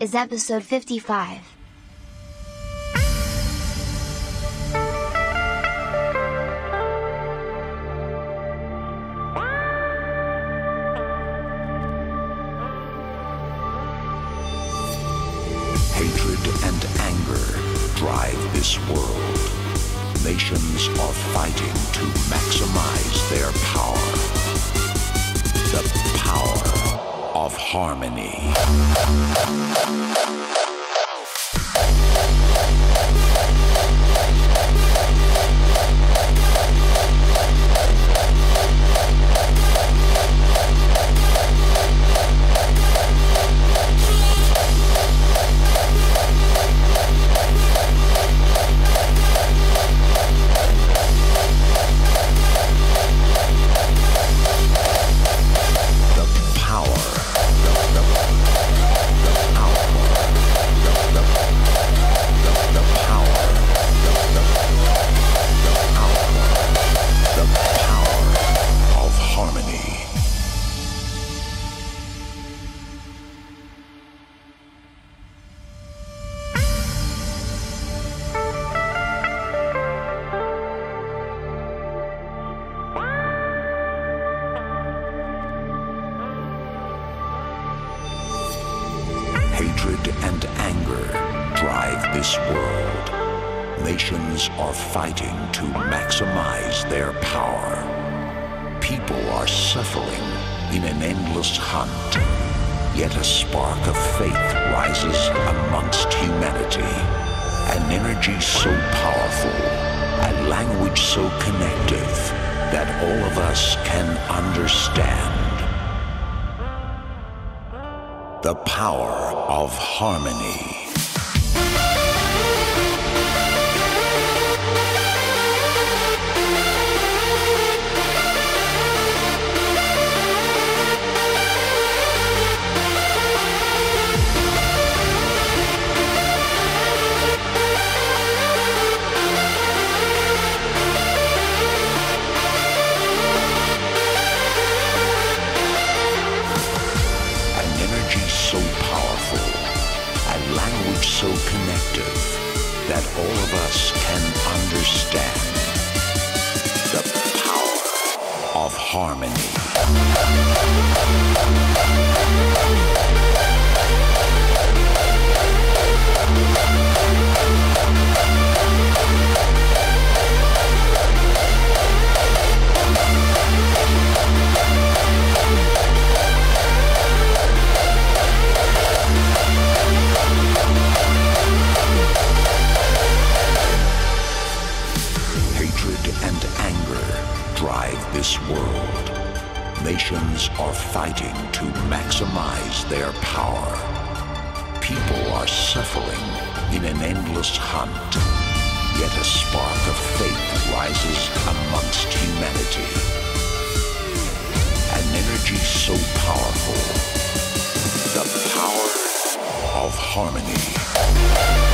is episode 55. Hatred and anger drive this world. Nations are fighting to maximize their power. The of harmony. Hatred and anger drive this world. Nations are fighting to maximize their power. People are suffering in an endless hunt. Yet a spark of faith rises amongst humanity. An energy so powerful, a language so connective that all of us can understand. The power of harmony. Harmony. Nations are fighting to maximize their power. People are suffering in an endless hunt. Yet a spark of faith rises amongst humanity. An energy so powerful. The power of harmony.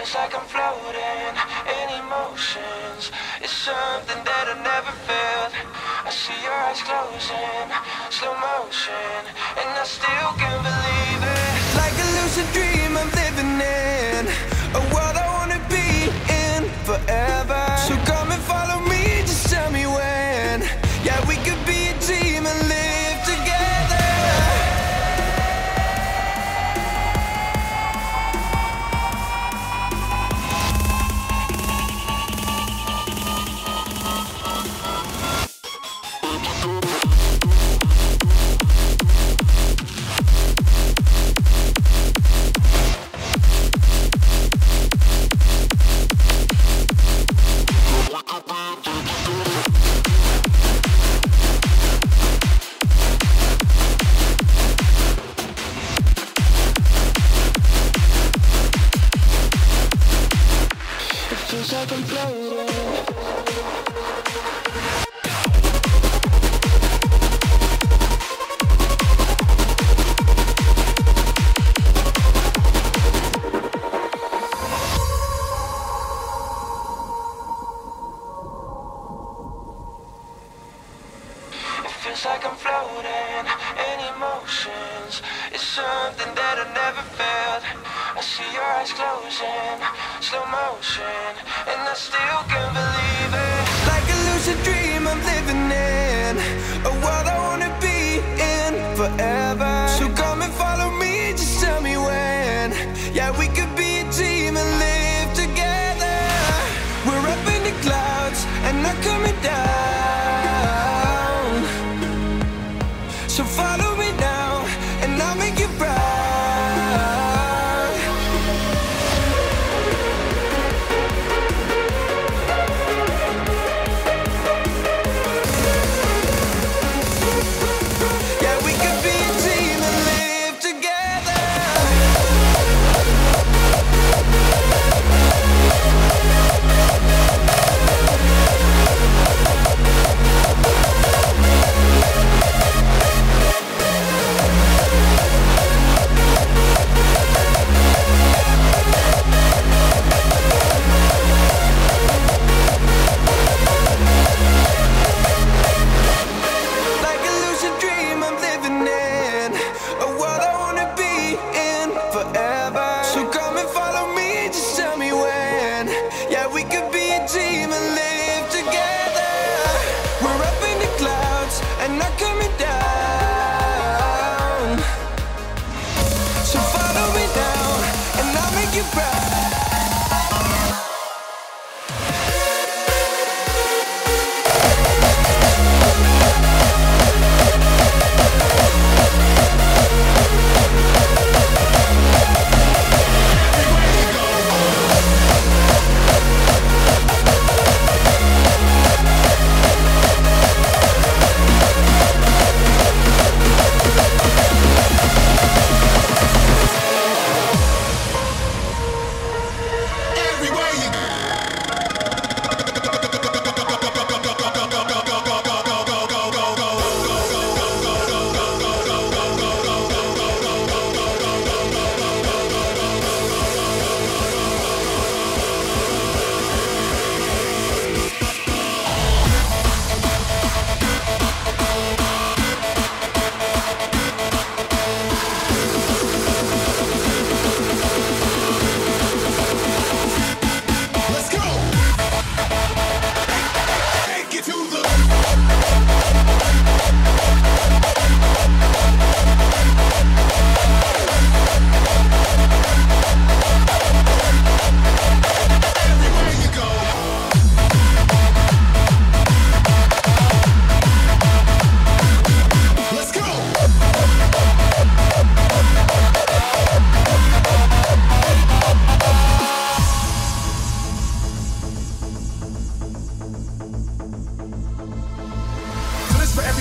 feels like I'm floating in emotions. It's something that I never felt. I see your eyes closing, slow motion And I still can't believe it.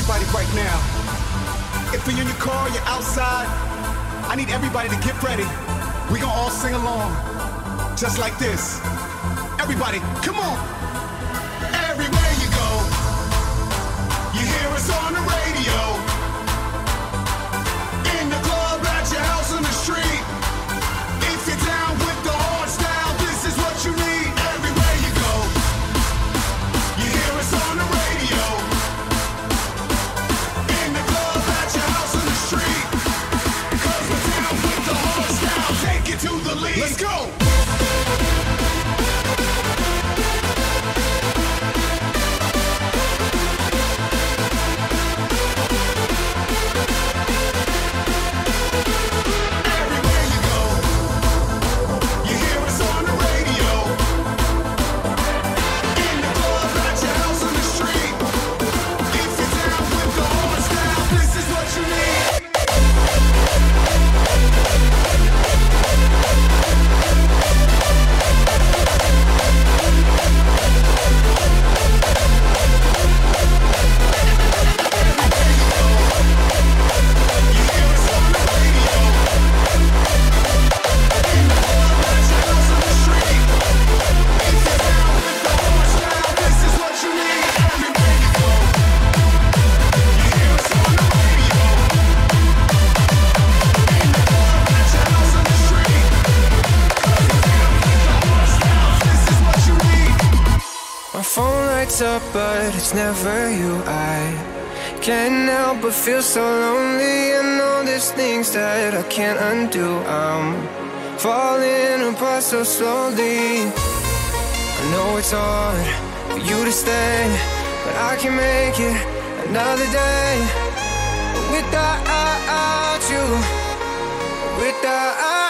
everybody right now. If you're in your car, you're outside, I need everybody to get ready. We gonna all sing along, just like this. Everybody, come on. Everywhere you go, you hear us on the radio. feel so lonely and all these things that I can't undo. I'm falling apart so slowly. I know it's hard for you to stay, but I can make it another day without you. Without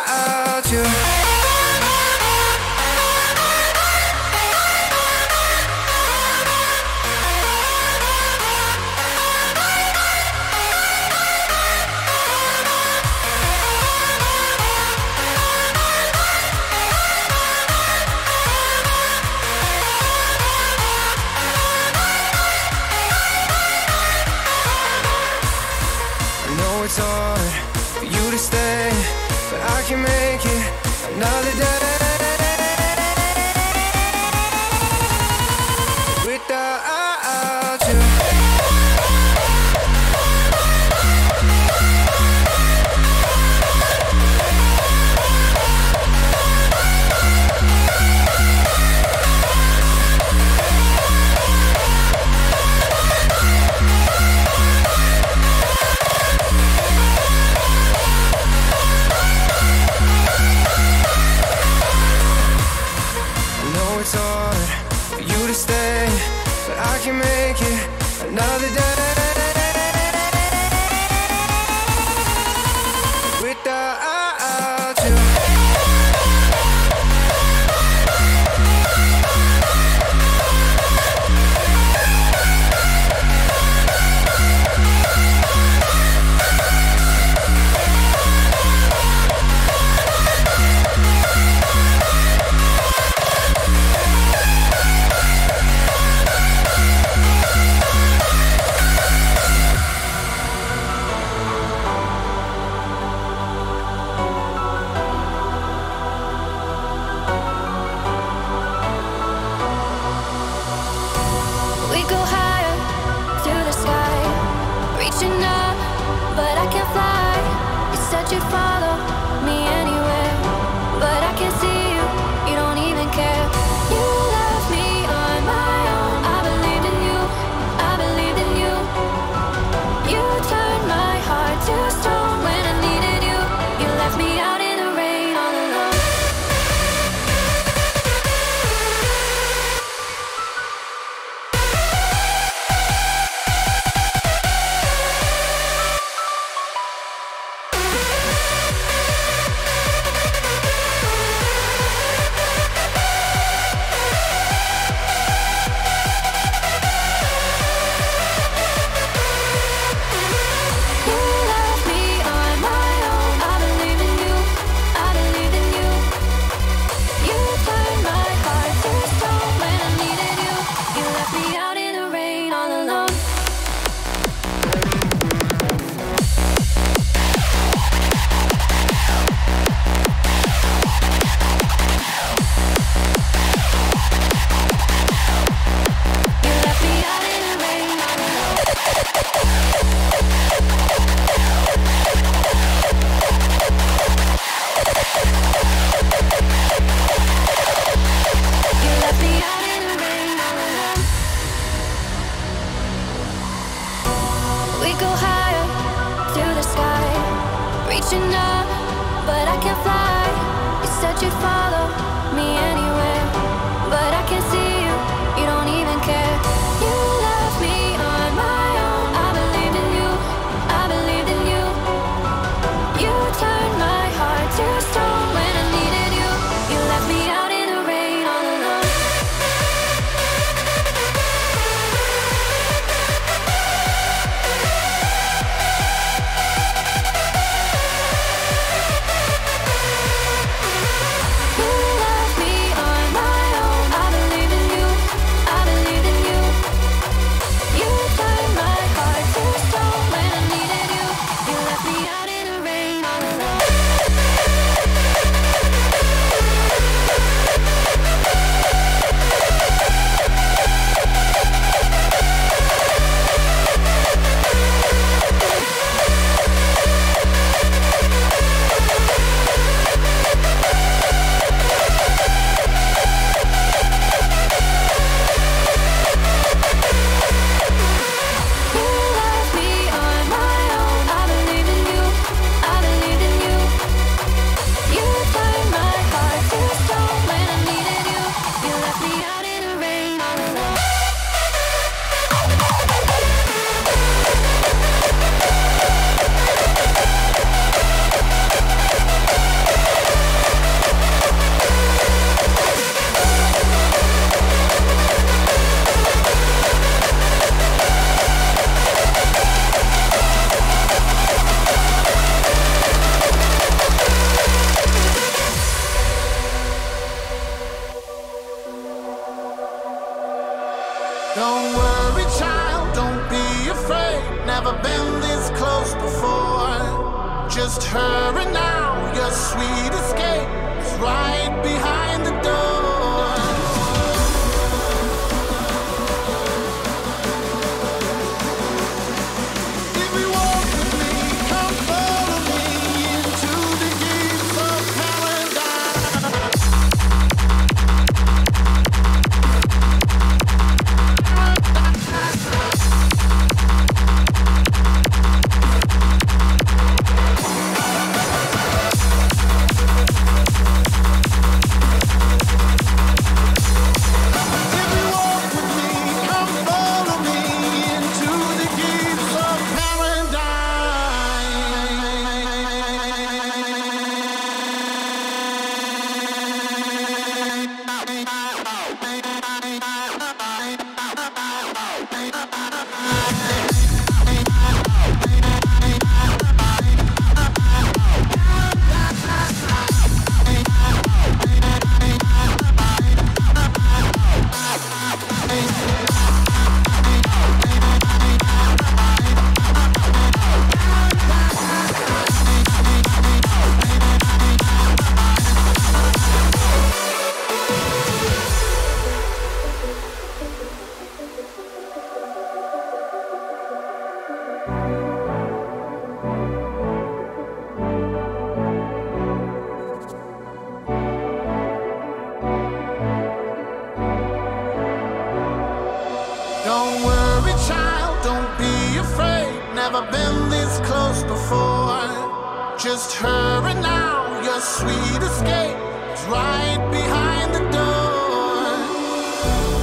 never been this close before. Just her and now your sweet escape is right behind the door.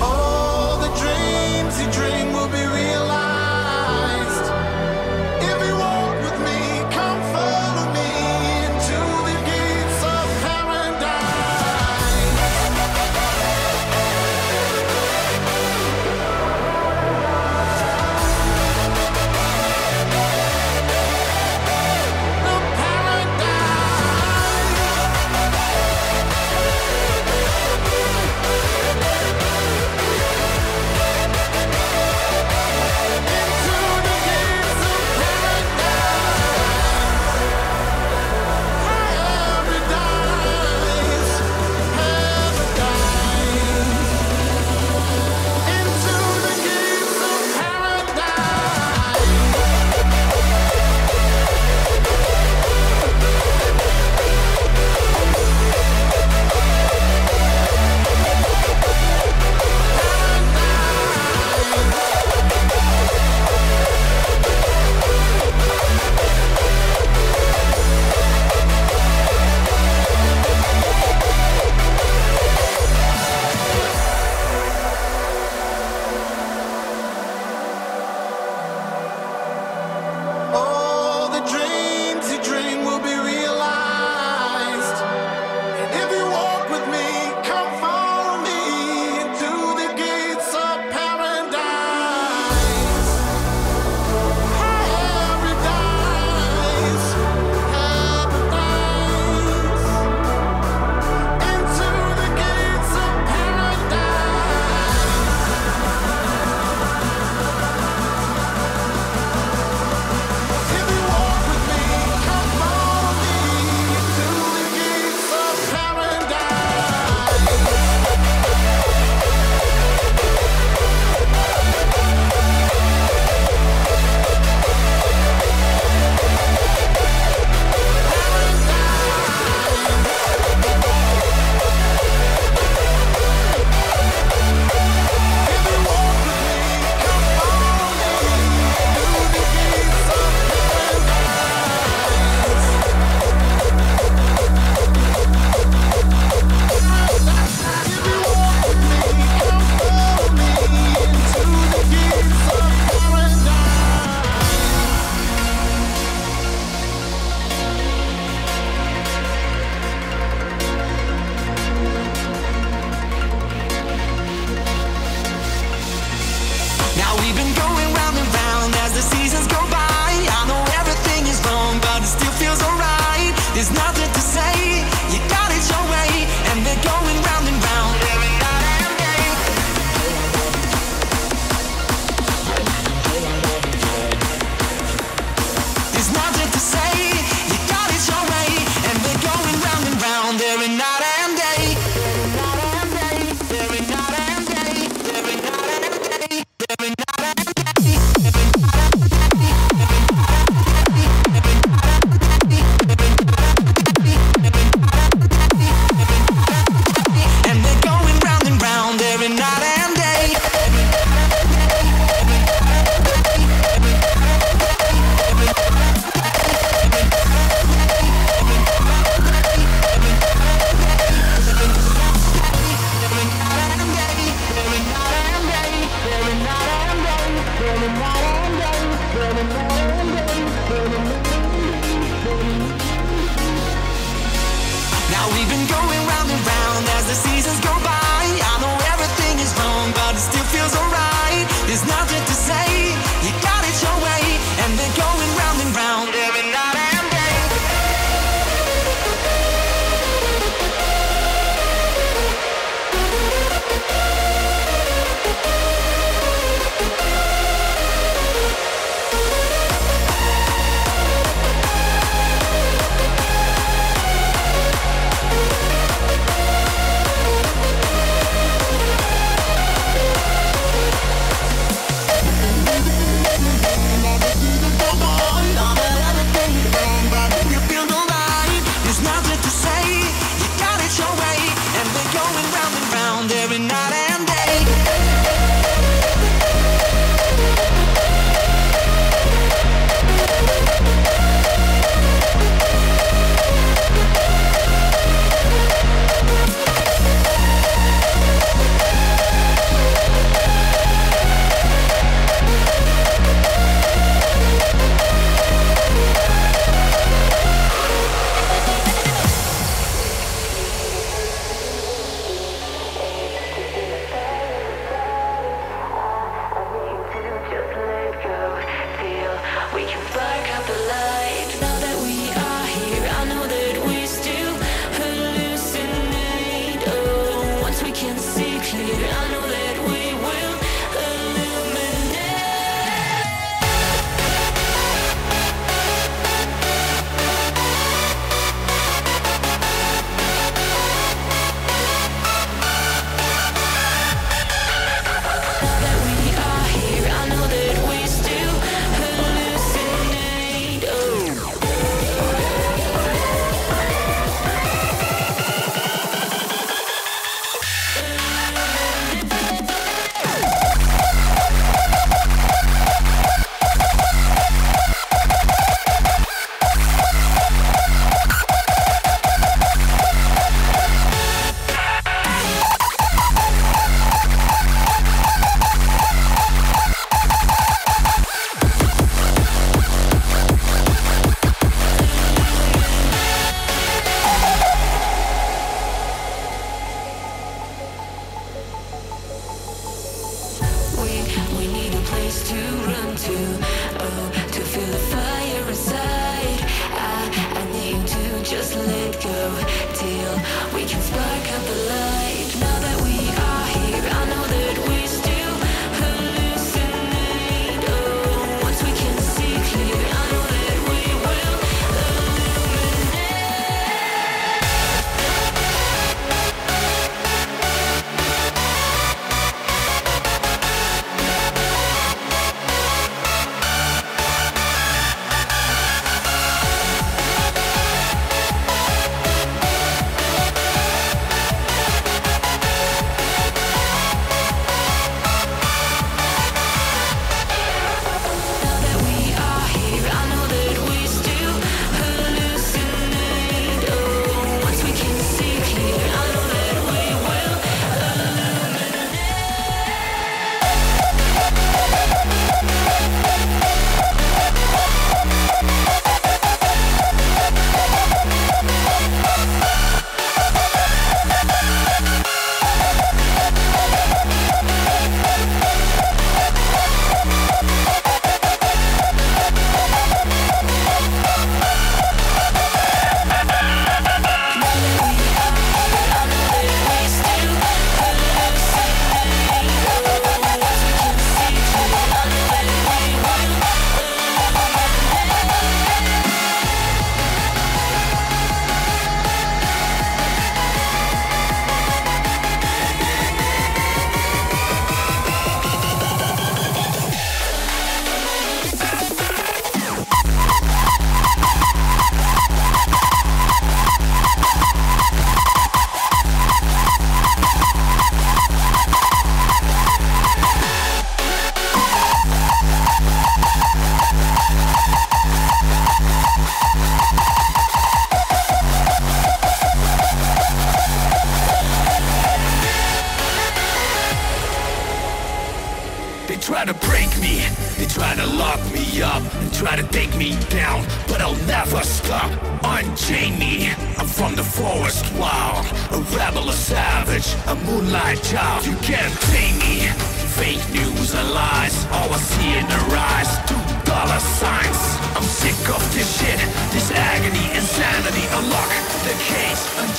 All the dreams you dream.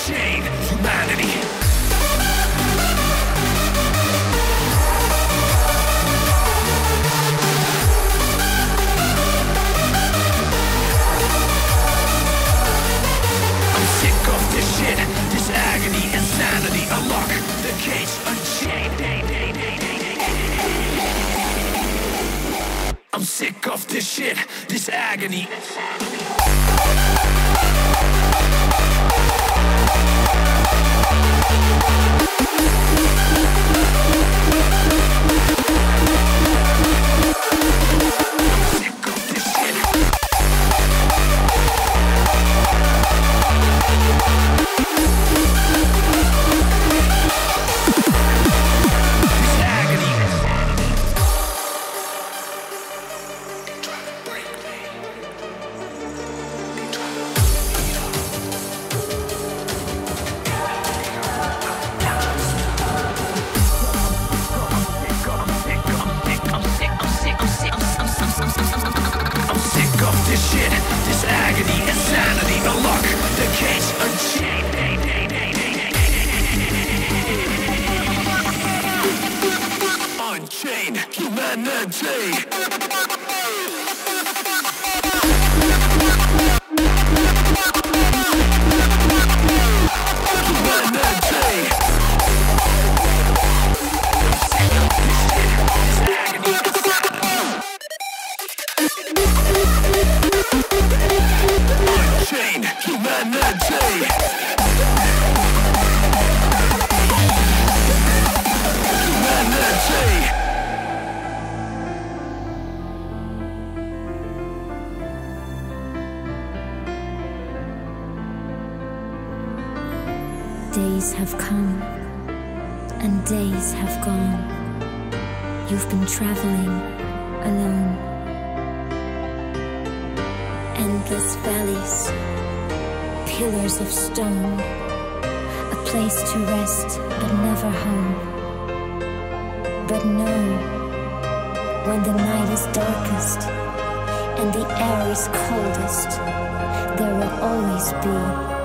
Unchained. I'm sick of this shit, this agony. take. place to rest, but never home. But know when the night is darkest and the air is coldest, there will always be.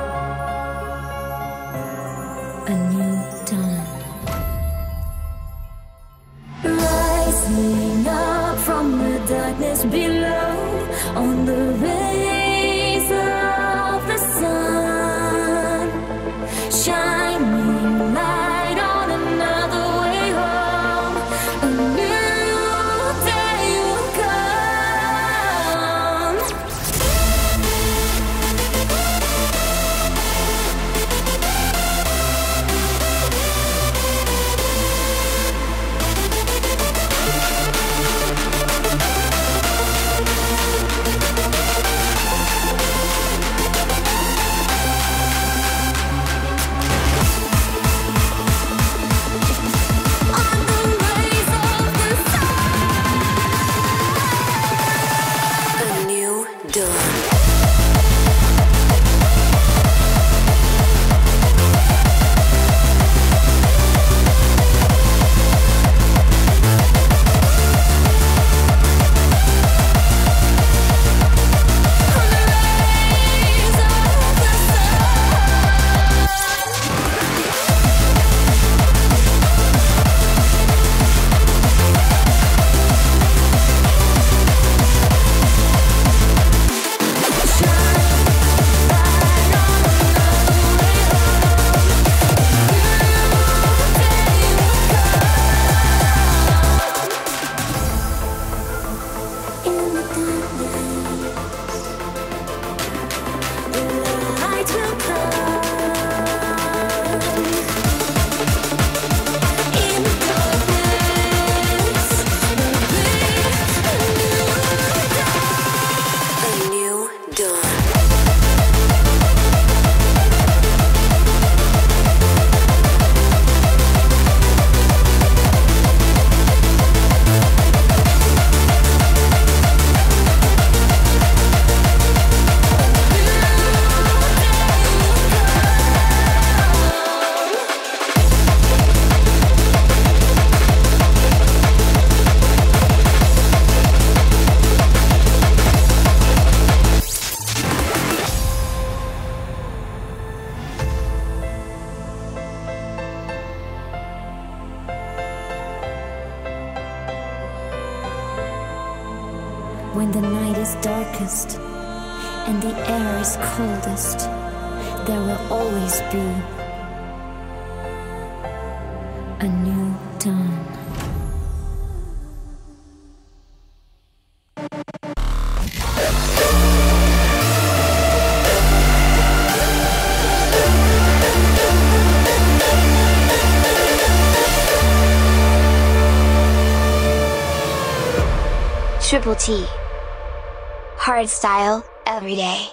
door. T. Hard style, every day.